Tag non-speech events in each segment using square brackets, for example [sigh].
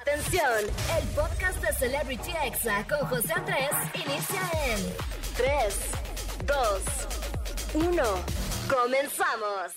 Atención, el podcast de Celebrity Exa con José Andrés inicia en 3, 2, 1. Comenzamos.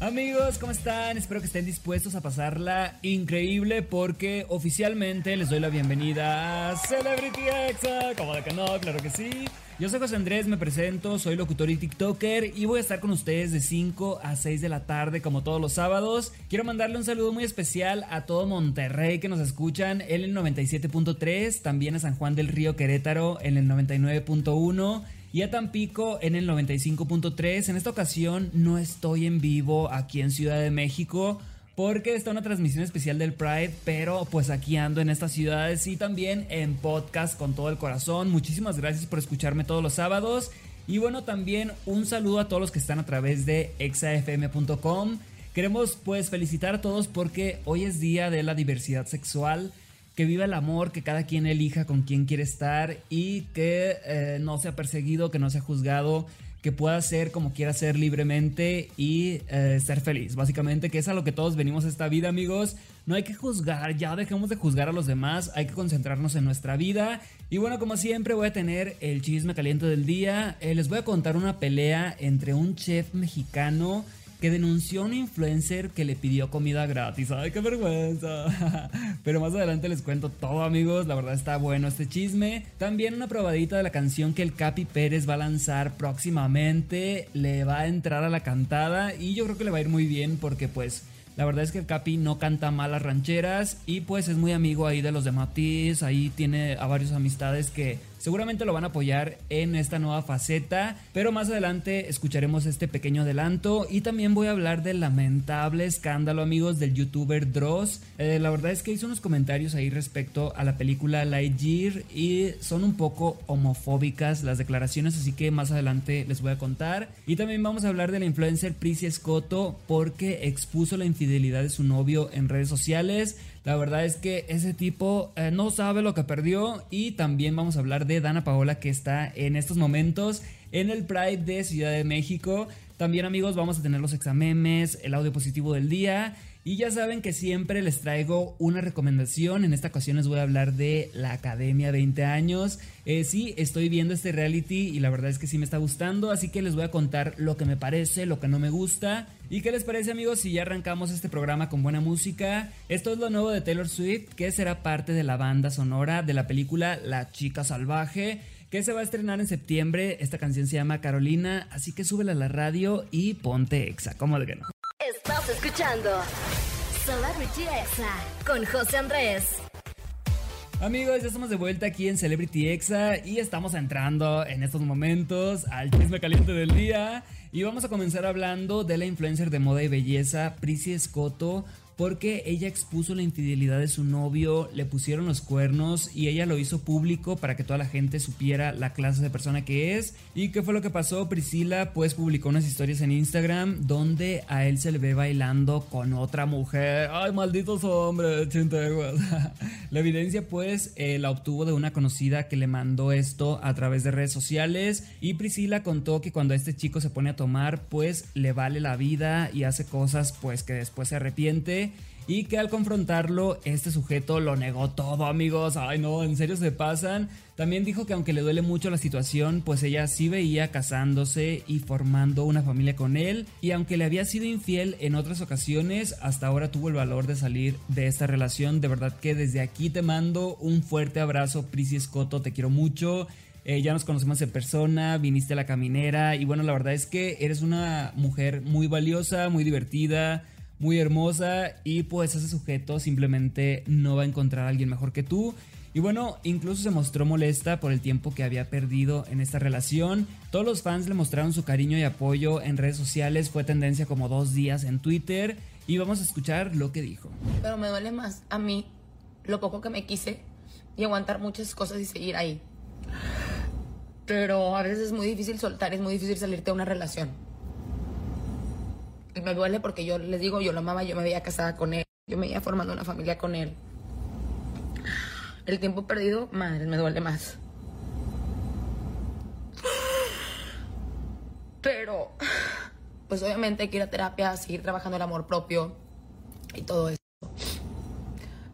Amigos, ¿cómo están? Espero que estén dispuestos a pasarla increíble porque oficialmente les doy la bienvenida a Celebrity Exa. ¿Cómo de que no? Claro que sí. Yo soy José Andrés, me presento, soy locutor y TikToker y voy a estar con ustedes de 5 a 6 de la tarde como todos los sábados. Quiero mandarle un saludo muy especial a todo Monterrey que nos escuchan en el 97.3, también a San Juan del Río Querétaro en el 99.1 y a Tampico en el 95.3. En esta ocasión no estoy en vivo aquí en Ciudad de México porque está una transmisión especial del Pride, pero pues aquí ando en estas ciudades y también en podcast con todo el corazón. Muchísimas gracias por escucharme todos los sábados. Y bueno, también un saludo a todos los que están a través de exafm.com. Queremos pues felicitar a todos porque hoy es día de la diversidad sexual que viva el amor, que cada quien elija con quién quiere estar y que eh, no sea perseguido, que no sea juzgado, que pueda ser como quiera ser libremente y eh, ser feliz. Básicamente, que es a lo que todos venimos a esta vida, amigos. No hay que juzgar, ya dejemos de juzgar a los demás, hay que concentrarnos en nuestra vida. Y bueno, como siempre, voy a tener el chisme caliente del día. Eh, les voy a contar una pelea entre un chef mexicano que denunció a un influencer que le pidió comida gratis. ¡Ay, qué vergüenza! [laughs] Pero más adelante les cuento todo, amigos. La verdad está bueno este chisme. También una probadita de la canción que el Capi Pérez va a lanzar próximamente. Le va a entrar a la cantada y yo creo que le va a ir muy bien porque pues la verdad es que el Capi no canta mal las rancheras y pues es muy amigo ahí de los de Matiz, ahí tiene a varios amistades que seguramente lo van a apoyar en esta nueva faceta, pero más adelante escucharemos este pequeño adelanto y también voy a hablar del lamentable escándalo amigos del youtuber Dross. Eh, la verdad es que hizo unos comentarios ahí respecto a la película Lightyear y son un poco homofóbicas las declaraciones, así que más adelante les voy a contar. Y también vamos a hablar de la influencer Prissy Scotto porque expuso la infidelidad fidelidad de su novio en redes sociales. La verdad es que ese tipo eh, no sabe lo que perdió. Y también vamos a hablar de Dana Paola que está en estos momentos en el Pride de Ciudad de México. También amigos vamos a tener los examemes, el audio positivo del día y ya saben que siempre les traigo una recomendación. En esta ocasión les voy a hablar de la Academia 20 años. Eh, sí, estoy viendo este reality y la verdad es que sí me está gustando. Así que les voy a contar lo que me parece, lo que no me gusta. ¿Y qué les parece amigos si ya arrancamos este programa con buena música? Esto es lo nuevo de Taylor Swift, que será parte de la banda sonora de la película La Chica Salvaje que se va a estrenar en septiembre. Esta canción se llama Carolina, así que súbela a la radio y ponte exa, ¿cómo de que no? Estás escuchando Celebrity Exa con José Andrés. Amigos, ya estamos de vuelta aquí en Celebrity Exa y estamos entrando en estos momentos al chisme caliente del día y vamos a comenzar hablando de la influencer de moda y belleza Prissy Escoto porque ella expuso la infidelidad de su novio, le pusieron los cuernos y ella lo hizo público para que toda la gente supiera la clase de persona que es. ¿Y qué fue lo que pasó? Priscila pues publicó unas historias en Instagram donde a él se le ve bailando con otra mujer. ¡Ay, malditos hombres! [laughs] [laughs] la evidencia pues eh, la obtuvo de una conocida que le mandó esto a través de redes sociales y Priscila contó que cuando este chico se pone a tomar pues le vale la vida y hace cosas pues que después se arrepiente y que al confrontarlo este sujeto lo negó todo amigos, ay no, en serio se pasan. También dijo que aunque le duele mucho la situación, pues ella sí veía casándose y formando una familia con él y aunque le había sido infiel en otras ocasiones, hasta ahora tuvo el valor de salir de esta relación. De verdad que desde aquí te mando un fuerte abrazo, Prissy Escoto, te quiero mucho. Eh, ya nos conocemos en persona, viniste a la caminera y bueno, la verdad es que eres una mujer muy valiosa, muy divertida, muy hermosa y pues ese sujeto simplemente no va a encontrar a alguien mejor que tú. Y bueno, incluso se mostró molesta por el tiempo que había perdido en esta relación. Todos los fans le mostraron su cariño y apoyo en redes sociales, fue tendencia como dos días en Twitter y vamos a escuchar lo que dijo. Pero me duele más a mí lo poco que me quise y aguantar muchas cosas y seguir ahí. Pero a veces es muy difícil soltar, es muy difícil salirte de una relación me duele porque yo les digo, yo lo amaba, yo me veía casada con él, yo me veía formando una familia con él. El tiempo perdido, madre, me duele más. Pero, pues obviamente hay que ir a terapia, seguir trabajando el amor propio y todo eso.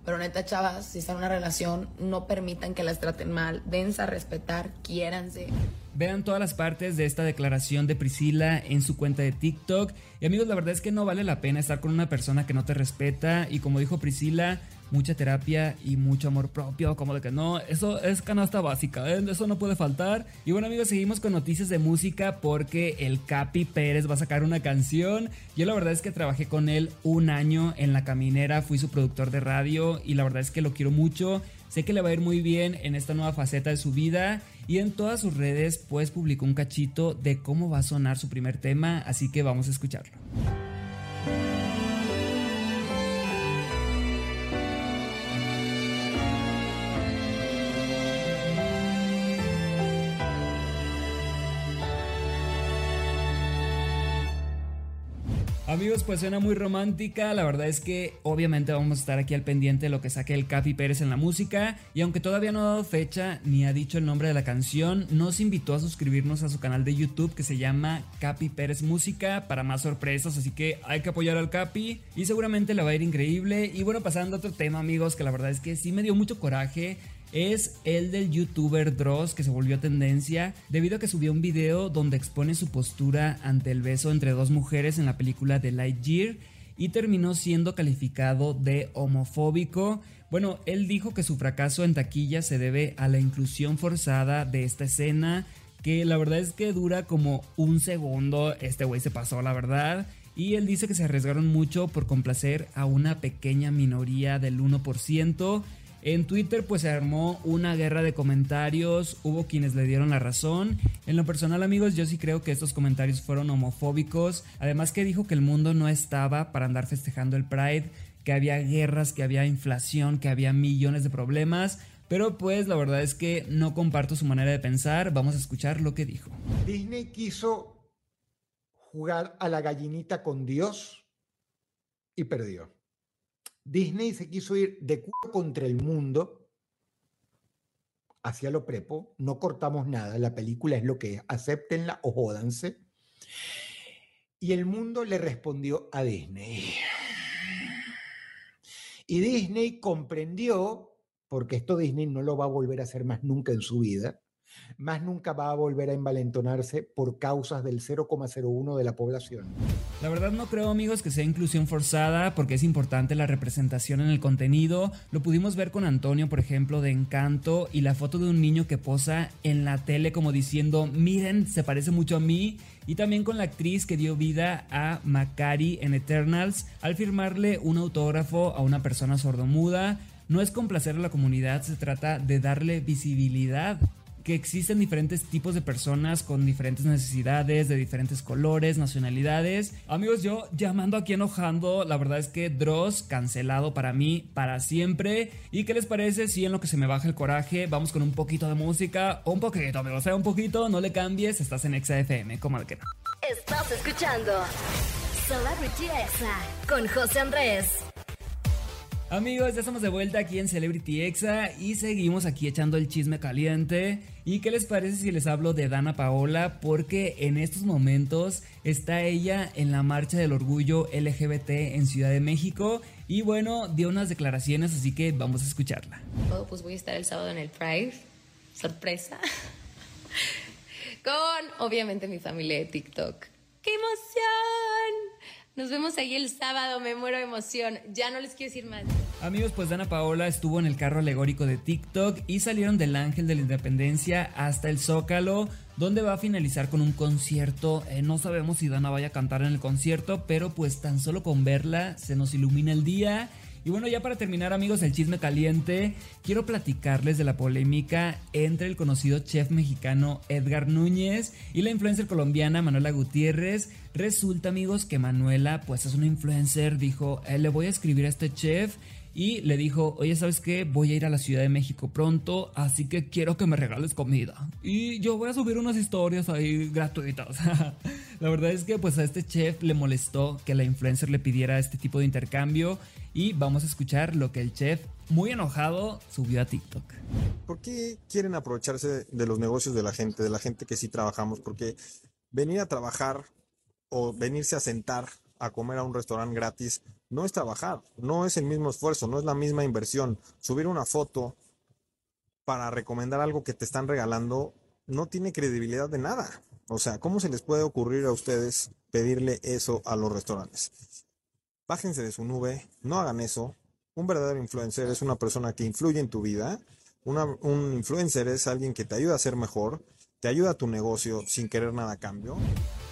Pero neta, chavas, si están en una relación, no permitan que las traten mal. Dense a respetar, quiéranse. Vean todas las partes de esta declaración de Priscila en su cuenta de TikTok. Y amigos, la verdad es que no vale la pena estar con una persona que no te respeta. Y como dijo Priscila, mucha terapia y mucho amor propio, como de que no, eso es canasta básica, ¿eh? eso no puede faltar. Y bueno amigos, seguimos con noticias de música porque el Capi Pérez va a sacar una canción. Yo la verdad es que trabajé con él un año en La Caminera, fui su productor de radio y la verdad es que lo quiero mucho. Sé que le va a ir muy bien en esta nueva faceta de su vida y en todas sus redes pues publicó un cachito de cómo va a sonar su primer tema, así que vamos a escucharlo. Amigos, pues suena muy romántica. La verdad es que obviamente vamos a estar aquí al pendiente de lo que saque el Capi Pérez en la música. Y aunque todavía no ha dado fecha ni ha dicho el nombre de la canción, nos invitó a suscribirnos a su canal de YouTube que se llama Capi Pérez Música para más sorpresas. Así que hay que apoyar al Capi y seguramente le va a ir increíble. Y bueno, pasando a otro tema, amigos, que la verdad es que sí me dio mucho coraje es el del youtuber Dross que se volvió tendencia debido a que subió un video donde expone su postura ante el beso entre dos mujeres en la película de Lightyear y terminó siendo calificado de homofóbico. Bueno, él dijo que su fracaso en taquilla se debe a la inclusión forzada de esta escena, que la verdad es que dura como un segundo, este güey se pasó la verdad. Y él dice que se arriesgaron mucho por complacer a una pequeña minoría del 1%. En Twitter pues se armó una guerra de comentarios, hubo quienes le dieron la razón. En lo personal amigos yo sí creo que estos comentarios fueron homofóbicos, además que dijo que el mundo no estaba para andar festejando el Pride, que había guerras, que había inflación, que había millones de problemas. Pero pues la verdad es que no comparto su manera de pensar, vamos a escuchar lo que dijo. Disney quiso jugar a la gallinita con Dios y perdió. Disney se quiso ir de culo contra el mundo hacia lo prepo, no cortamos nada, la película es lo que es, acéptenla o jódanse. Y el mundo le respondió a Disney. Y Disney comprendió, porque esto Disney no lo va a volver a hacer más nunca en su vida, más nunca va a volver a envalentonarse por causas del 0,01 de la población. La verdad no creo amigos que sea inclusión forzada porque es importante la representación en el contenido. Lo pudimos ver con Antonio, por ejemplo, de Encanto y la foto de un niño que posa en la tele como diciendo, miren, se parece mucho a mí. Y también con la actriz que dio vida a Macari en Eternals al firmarle un autógrafo a una persona sordomuda. No es complacer a la comunidad, se trata de darle visibilidad que existen diferentes tipos de personas con diferentes necesidades, de diferentes colores, nacionalidades. Amigos, yo llamando aquí enojando, la verdad es que Dross cancelado para mí para siempre. ¿Y qué les parece si en lo que se me baja el coraje vamos con un poquito de música? Un poquito, amigos, sea un poquito, no le cambies, estás en XFM, como que no. Estás escuchando Celebrity Exa con José Andrés. Amigos, ya estamos de vuelta aquí en Celebrity Exa y seguimos aquí echando el chisme caliente. ¿Y qué les parece si les hablo de Dana Paola? Porque en estos momentos está ella en la marcha del orgullo LGBT en Ciudad de México y bueno, dio unas declaraciones, así que vamos a escucharla. Oh, pues voy a estar el sábado en el Pride, sorpresa, [laughs] con obviamente mi familia de TikTok. ¡Qué emoción! Nos vemos ahí el sábado, me muero de emoción. Ya no les quiero decir más. Amigos, pues Dana Paola estuvo en el carro alegórico de TikTok y salieron del Ángel de la Independencia hasta el Zócalo, donde va a finalizar con un concierto. Eh, no sabemos si Dana vaya a cantar en el concierto, pero pues tan solo con verla se nos ilumina el día. Y bueno, ya para terminar amigos el chisme caliente, quiero platicarles de la polémica entre el conocido chef mexicano Edgar Núñez y la influencer colombiana Manuela Gutiérrez. Resulta amigos que Manuela pues es una influencer, dijo, eh, le voy a escribir a este chef y le dijo, oye, ¿sabes qué? Voy a ir a la Ciudad de México pronto, así que quiero que me regales comida. Y yo voy a subir unas historias ahí gratuitas. [laughs] la verdad es que pues a este chef le molestó que la influencer le pidiera este tipo de intercambio y vamos a escuchar lo que el chef, muy enojado, subió a TikTok. ¿Por qué quieren aprovecharse de los negocios de la gente, de la gente que sí trabajamos? Porque venir a trabajar o venirse a sentar a comer a un restaurante gratis no es trabajar, no es el mismo esfuerzo, no es la misma inversión. Subir una foto para recomendar algo que te están regalando no tiene credibilidad de nada. O sea, ¿cómo se les puede ocurrir a ustedes pedirle eso a los restaurantes? Bájense de su nube, no hagan eso. Un verdadero influencer es una persona que influye en tu vida. un influencer es alguien que te ayuda a ser mejor, te ayuda a tu negocio sin querer nada a cambio.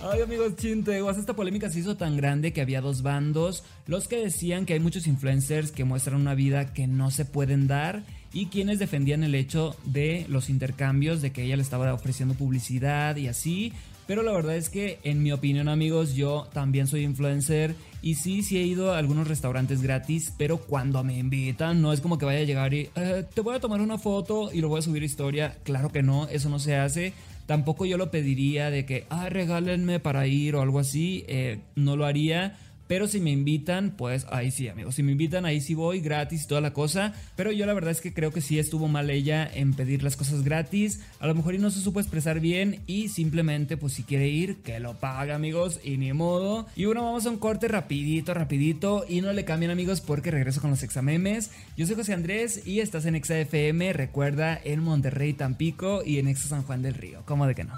Ay amigos chinteguas, esta polémica se hizo tan grande que había dos bandos, los que decían que hay muchos influencers que muestran una vida que no se pueden dar y quienes defendían el hecho de los intercambios, de que ella le estaba ofreciendo publicidad y así. Pero la verdad es que en mi opinión amigos, yo también soy influencer y sí, sí he ido a algunos restaurantes gratis, pero cuando me invitan no es como que vaya a llegar y eh, te voy a tomar una foto y lo voy a subir a historia. Claro que no, eso no se hace. Tampoco yo lo pediría de que, ah, regálenme para ir o algo así. Eh, no lo haría pero si me invitan, pues ahí sí, amigos. Si me invitan, ahí sí voy, gratis y toda la cosa. Pero yo la verdad es que creo que sí estuvo mal ella en pedir las cosas gratis. A lo mejor y no se supo expresar bien. Y simplemente, pues si quiere ir, que lo pague, amigos. Y ni modo. Y bueno, vamos a un corte rapidito, rapidito. Y no le cambien, amigos, porque regreso con los examemes. Yo soy José Andrés y estás en Exa FM. Recuerda, en Monterrey, Tampico y en Exa San Juan del Río. ¿Cómo de que no?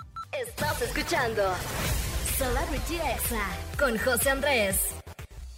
Estás escuchando Celebrity Exa con José Andrés.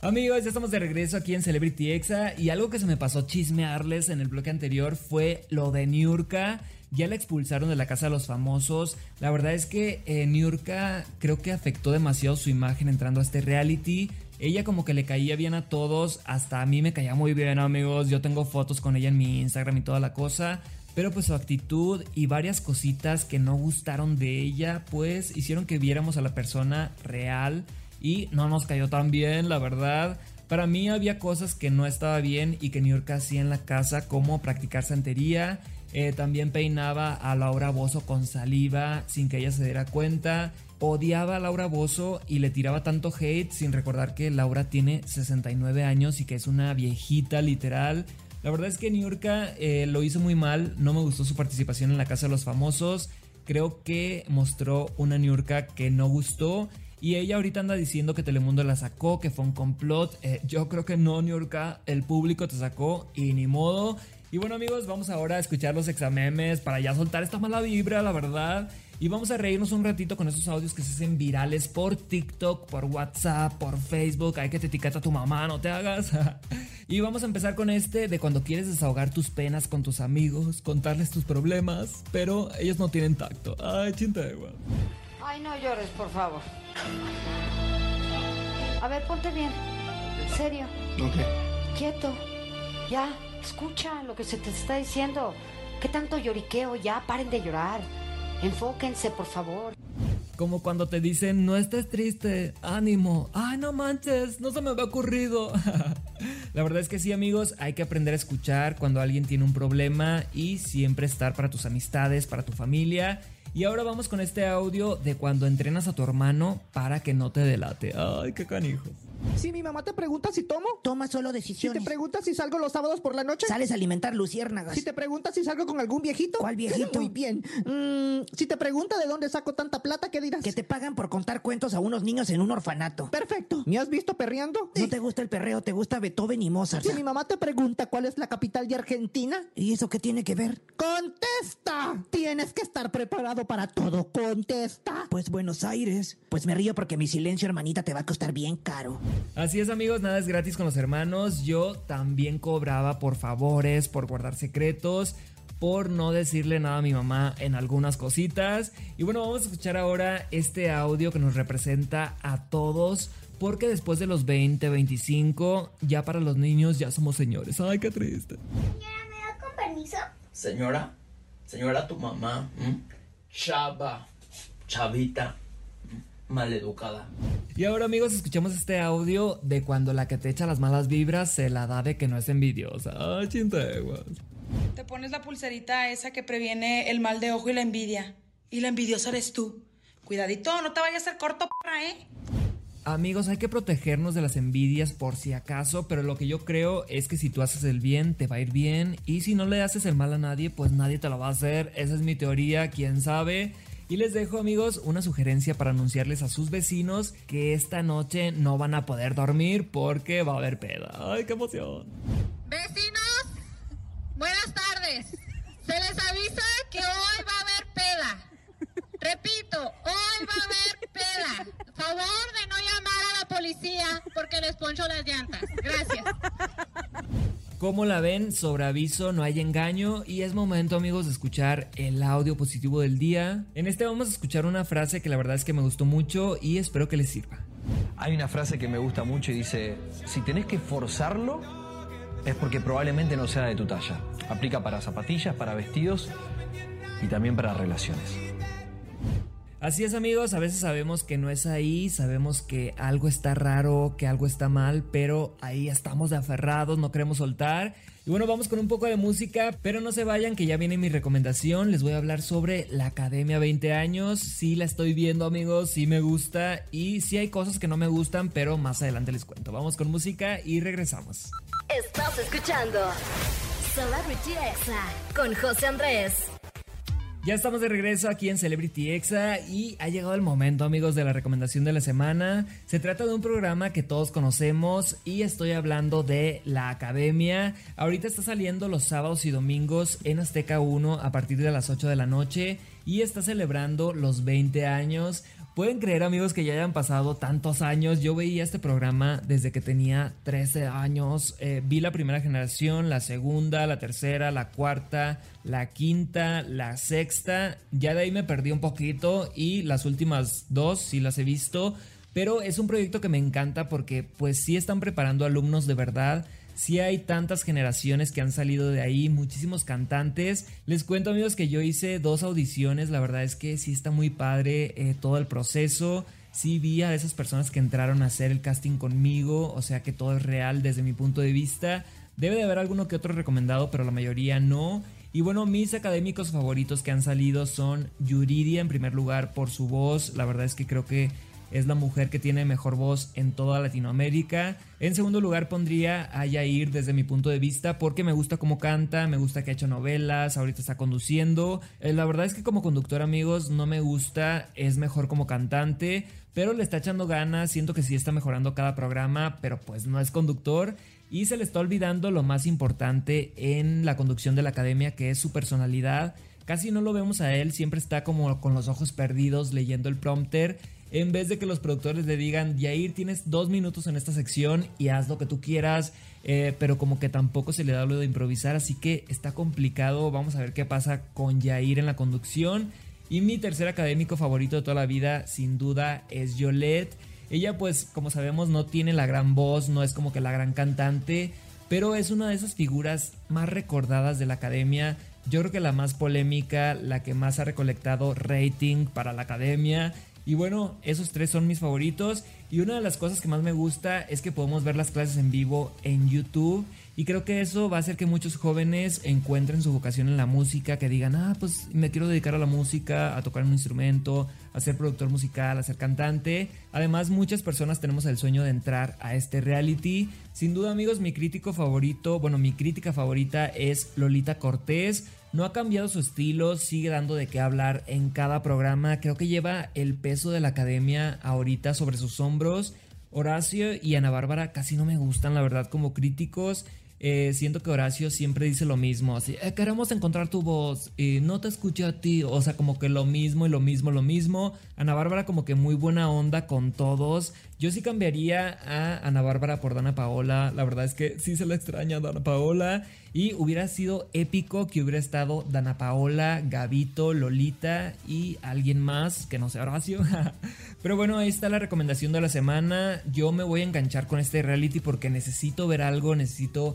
Amigos, ya estamos de regreso aquí en Celebrity Exa y algo que se me pasó chismearles en el bloque anterior fue lo de Niurka. Ya la expulsaron de la casa de los famosos. La verdad es que eh, Niurka creo que afectó demasiado su imagen entrando a este reality. Ella como que le caía bien a todos, hasta a mí me caía muy bien amigos. Yo tengo fotos con ella en mi Instagram y toda la cosa. Pero pues su actitud y varias cositas que no gustaron de ella, pues hicieron que viéramos a la persona real y no nos cayó tan bien, la verdad. Para mí había cosas que no estaba bien y que New York hacía en la casa, como practicar santería. Eh, también peinaba a Laura Bozo con saliva sin que ella se diera cuenta. Odiaba a Laura Bozo y le tiraba tanto hate sin recordar que Laura tiene 69 años y que es una viejita literal. La verdad es que Niurka eh, lo hizo muy mal, no me gustó su participación en la Casa de los Famosos. Creo que mostró una Niurka que no gustó y ella ahorita anda diciendo que Telemundo la sacó, que fue un complot. Eh, yo creo que no, Niurka, el público te sacó y ni modo. Y bueno amigos, vamos ahora a escuchar los examemes para ya soltar esta mala vibra, la verdad. Y vamos a reírnos un ratito con esos audios que se hacen virales por TikTok, por WhatsApp, por Facebook. Hay que te etiqueta a tu mamá, no te hagas. [laughs] y vamos a empezar con este de cuando quieres desahogar tus penas con tus amigos, contarles tus problemas, pero ellos no tienen tacto. Ay, chinta igual. Ay, no llores, por favor. A ver, ponte bien. En serio. Ok. Quieto. Ya, escucha lo que se te está diciendo. ¿Qué tanto lloriqueo? Ya, paren de llorar. Enfóquense, por favor. Como cuando te dicen, no estés triste, ánimo. Ay, no manches, no se me había ocurrido. [laughs] La verdad es que sí, amigos, hay que aprender a escuchar cuando alguien tiene un problema y siempre estar para tus amistades, para tu familia y ahora vamos con este audio de cuando entrenas a tu hermano para que no te delate. Ay, qué canijos. Si mi mamá te pregunta si tomo, toma solo si decisiones. te pregunta si salgo los sábados por la noche, Sales a alimentar luciérnagas. si te pregunta si salgo con algún viejito, ¿Cuál viejito? Muy bien. Mm, si te pregunta de dónde saco tanta plata, ¿qué dirás? Que te pagan por contar cuentos a unos niños en un orfanato. Perfecto. ¿Me has visto perreando? No te gusta el perreo, te gusta Beethoven y Mozart. Si mi mamá te pregunta cuál es la capital de Argentina, ¿Y eso qué tiene que ver? ¡contesta! Tienes que estar preparado para todo. ¡Contesta! Pues Buenos Aires. Pues me río porque mi silencio, hermanita, te va a costar bien caro. Así es, amigos, nada es gratis con los hermanos. Yo también cobraba por favores, por guardar secretos, por no decirle nada a mi mamá en algunas cositas. Y bueno, vamos a escuchar ahora este audio que nos representa a todos. Porque después de los 20, 25, ya para los niños ya somos señores. Ay, qué triste. Señora, ¿me da con permiso? Señora, señora, tu mamá, ¿m? chava, chavita. Maleducada. Y ahora amigos, escuchamos este audio de cuando la que te echa las malas vibras se la da de que no es envidiosa. Ay, chinteguas. Te pones la pulserita esa que previene el mal de ojo y la envidia. Y la envidiosa eres tú. Cuidadito, no te vayas a hacer corto, perra, ¿eh? Amigos, hay que protegernos de las envidias por si acaso, pero lo que yo creo es que si tú haces el bien, te va a ir bien, y si no le haces el mal a nadie, pues nadie te lo va a hacer. Esa es mi teoría, quién sabe. Y les dejo amigos una sugerencia para anunciarles a sus vecinos que esta noche no van a poder dormir porque va a haber peda. ¡Ay, qué emoción! Vecinos, buenas tardes. Se les avisa que hoy va a haber peda. Repito, hoy va a haber peda. Favor de no llamar a la policía porque les poncho las llantas. Gracias. Como la ven? Sobre aviso, no hay engaño y es momento amigos de escuchar el audio positivo del día. En este vamos a escuchar una frase que la verdad es que me gustó mucho y espero que les sirva. Hay una frase que me gusta mucho y dice, si tenés que forzarlo es porque probablemente no sea de tu talla. Aplica para zapatillas, para vestidos y también para relaciones. Así es amigos, a veces sabemos que no es ahí, sabemos que algo está raro, que algo está mal, pero ahí estamos de aferrados, no queremos soltar. Y bueno, vamos con un poco de música, pero no se vayan que ya viene mi recomendación. Les voy a hablar sobre la Academia 20 años. Sí la estoy viendo amigos, sí me gusta y sí hay cosas que no me gustan, pero más adelante les cuento. Vamos con música y regresamos. Estás escuchando Celebrity Exa con José Andrés. Ya estamos de regreso aquí en Celebrity Exa y ha llegado el momento amigos de la recomendación de la semana. Se trata de un programa que todos conocemos y estoy hablando de la Academia. Ahorita está saliendo los sábados y domingos en Azteca 1 a partir de las 8 de la noche y está celebrando los 20 años. Pueden creer amigos que ya hayan pasado tantos años. Yo veía este programa desde que tenía 13 años. Eh, vi la primera generación, la segunda, la tercera, la cuarta, la quinta, la sexta. Ya de ahí me perdí un poquito y las últimas dos sí las he visto. Pero es un proyecto que me encanta porque pues sí están preparando alumnos de verdad si hay tantas generaciones que han salido de ahí, muchísimos cantantes. Les cuento amigos que yo hice dos audiciones, la verdad es que sí está muy padre eh, todo el proceso. Sí vi a esas personas que entraron a hacer el casting conmigo, o sea que todo es real desde mi punto de vista. Debe de haber alguno que otro recomendado, pero la mayoría no. Y bueno, mis académicos favoritos que han salido son Yuridia en primer lugar por su voz. La verdad es que creo que es la mujer que tiene mejor voz en toda Latinoamérica. En segundo lugar pondría a Yair desde mi punto de vista porque me gusta cómo canta, me gusta que ha hecho novelas, ahorita está conduciendo. Eh, la verdad es que como conductor amigos no me gusta, es mejor como cantante, pero le está echando ganas, siento que sí está mejorando cada programa, pero pues no es conductor. Y se le está olvidando lo más importante en la conducción de la academia, que es su personalidad. Casi no lo vemos a él, siempre está como con los ojos perdidos leyendo el prompter en vez de que los productores le digan, Yair, tienes dos minutos en esta sección y haz lo que tú quieras, eh, pero como que tampoco se le da lo de improvisar, así que está complicado, vamos a ver qué pasa con Yair en la conducción. Y mi tercer académico favorito de toda la vida, sin duda, es Yolette. Ella pues, como sabemos, no tiene la gran voz, no es como que la gran cantante, pero es una de esas figuras más recordadas de la academia. Yo creo que la más polémica, la que más ha recolectado rating para la academia y bueno, esos tres son mis favoritos. Y una de las cosas que más me gusta es que podemos ver las clases en vivo en YouTube. Y creo que eso va a hacer que muchos jóvenes encuentren su vocación en la música, que digan, ah, pues me quiero dedicar a la música, a tocar un instrumento, a ser productor musical, a ser cantante. Además, muchas personas tenemos el sueño de entrar a este reality. Sin duda, amigos, mi crítico favorito, bueno, mi crítica favorita es Lolita Cortés. No ha cambiado su estilo, sigue dando de qué hablar en cada programa. Creo que lleva el peso de la academia ahorita sobre sus hombros. Horacio y Ana Bárbara casi no me gustan, la verdad, como críticos. Eh, siento que Horacio siempre dice lo mismo, así, eh, queremos encontrar tu voz, y no te escuché a ti, o sea, como que lo mismo y lo mismo, lo mismo. Ana Bárbara como que muy buena onda con todos. Yo sí cambiaría a Ana Bárbara por Dana Paola, la verdad es que sí se la extraña a Dana Paola. Y hubiera sido épico que hubiera estado Dana Paola, Gabito, Lolita y alguien más que no sea Horacio. [laughs] Pero bueno, ahí está la recomendación de la semana. Yo me voy a enganchar con este reality porque necesito ver algo, necesito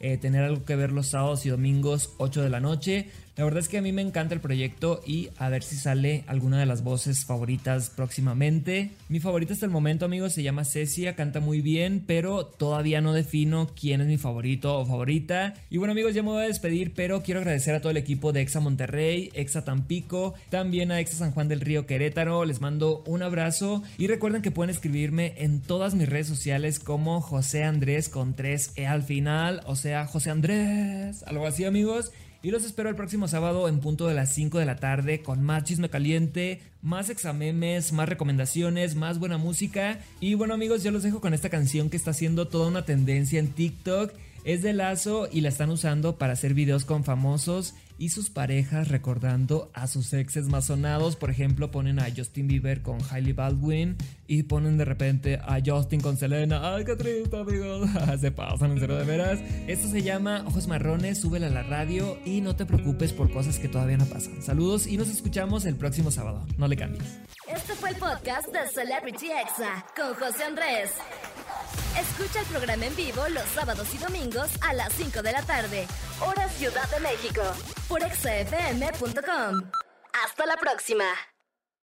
eh, tener algo que ver los sábados y domingos 8 de la noche. La verdad es que a mí me encanta el proyecto y a ver si sale alguna de las voces favoritas próximamente. Mi favorita hasta el momento, amigos, se llama Cecia, canta muy bien, pero todavía no defino quién es mi favorito o favorita. Y bueno, amigos, ya me voy a despedir, pero quiero agradecer a todo el equipo de Exa Monterrey, Exa Tampico, también a Exa San Juan del Río Querétaro. Les mando un abrazo y recuerden que pueden escribirme en todas mis redes sociales como José Andrés con 3 E al final, o sea, José Andrés, algo así, amigos. Y los espero el próximo sábado en punto de las 5 de la tarde con más chisme caliente, más examemes, más recomendaciones, más buena música. Y bueno amigos, yo los dejo con esta canción que está haciendo toda una tendencia en TikTok. Es de Lazo y la están usando para hacer videos con famosos y sus parejas recordando a sus exes más sonados. Por ejemplo, ponen a Justin Bieber con Hailey Baldwin y ponen de repente a Justin con Selena. ¡Ay, qué triste, amigos! [laughs] se pasan en cero de veras. Esto se llama Ojos Marrones, súbela a la radio y no te preocupes por cosas que todavía no pasan. Saludos y nos escuchamos el próximo sábado. No le cambies. Este fue el podcast de Celebrity Exa con José Andrés. Escucha el programa en vivo los sábados y domingos a las 5 de la tarde, hora Ciudad de México, por exafm.com. Hasta la próxima.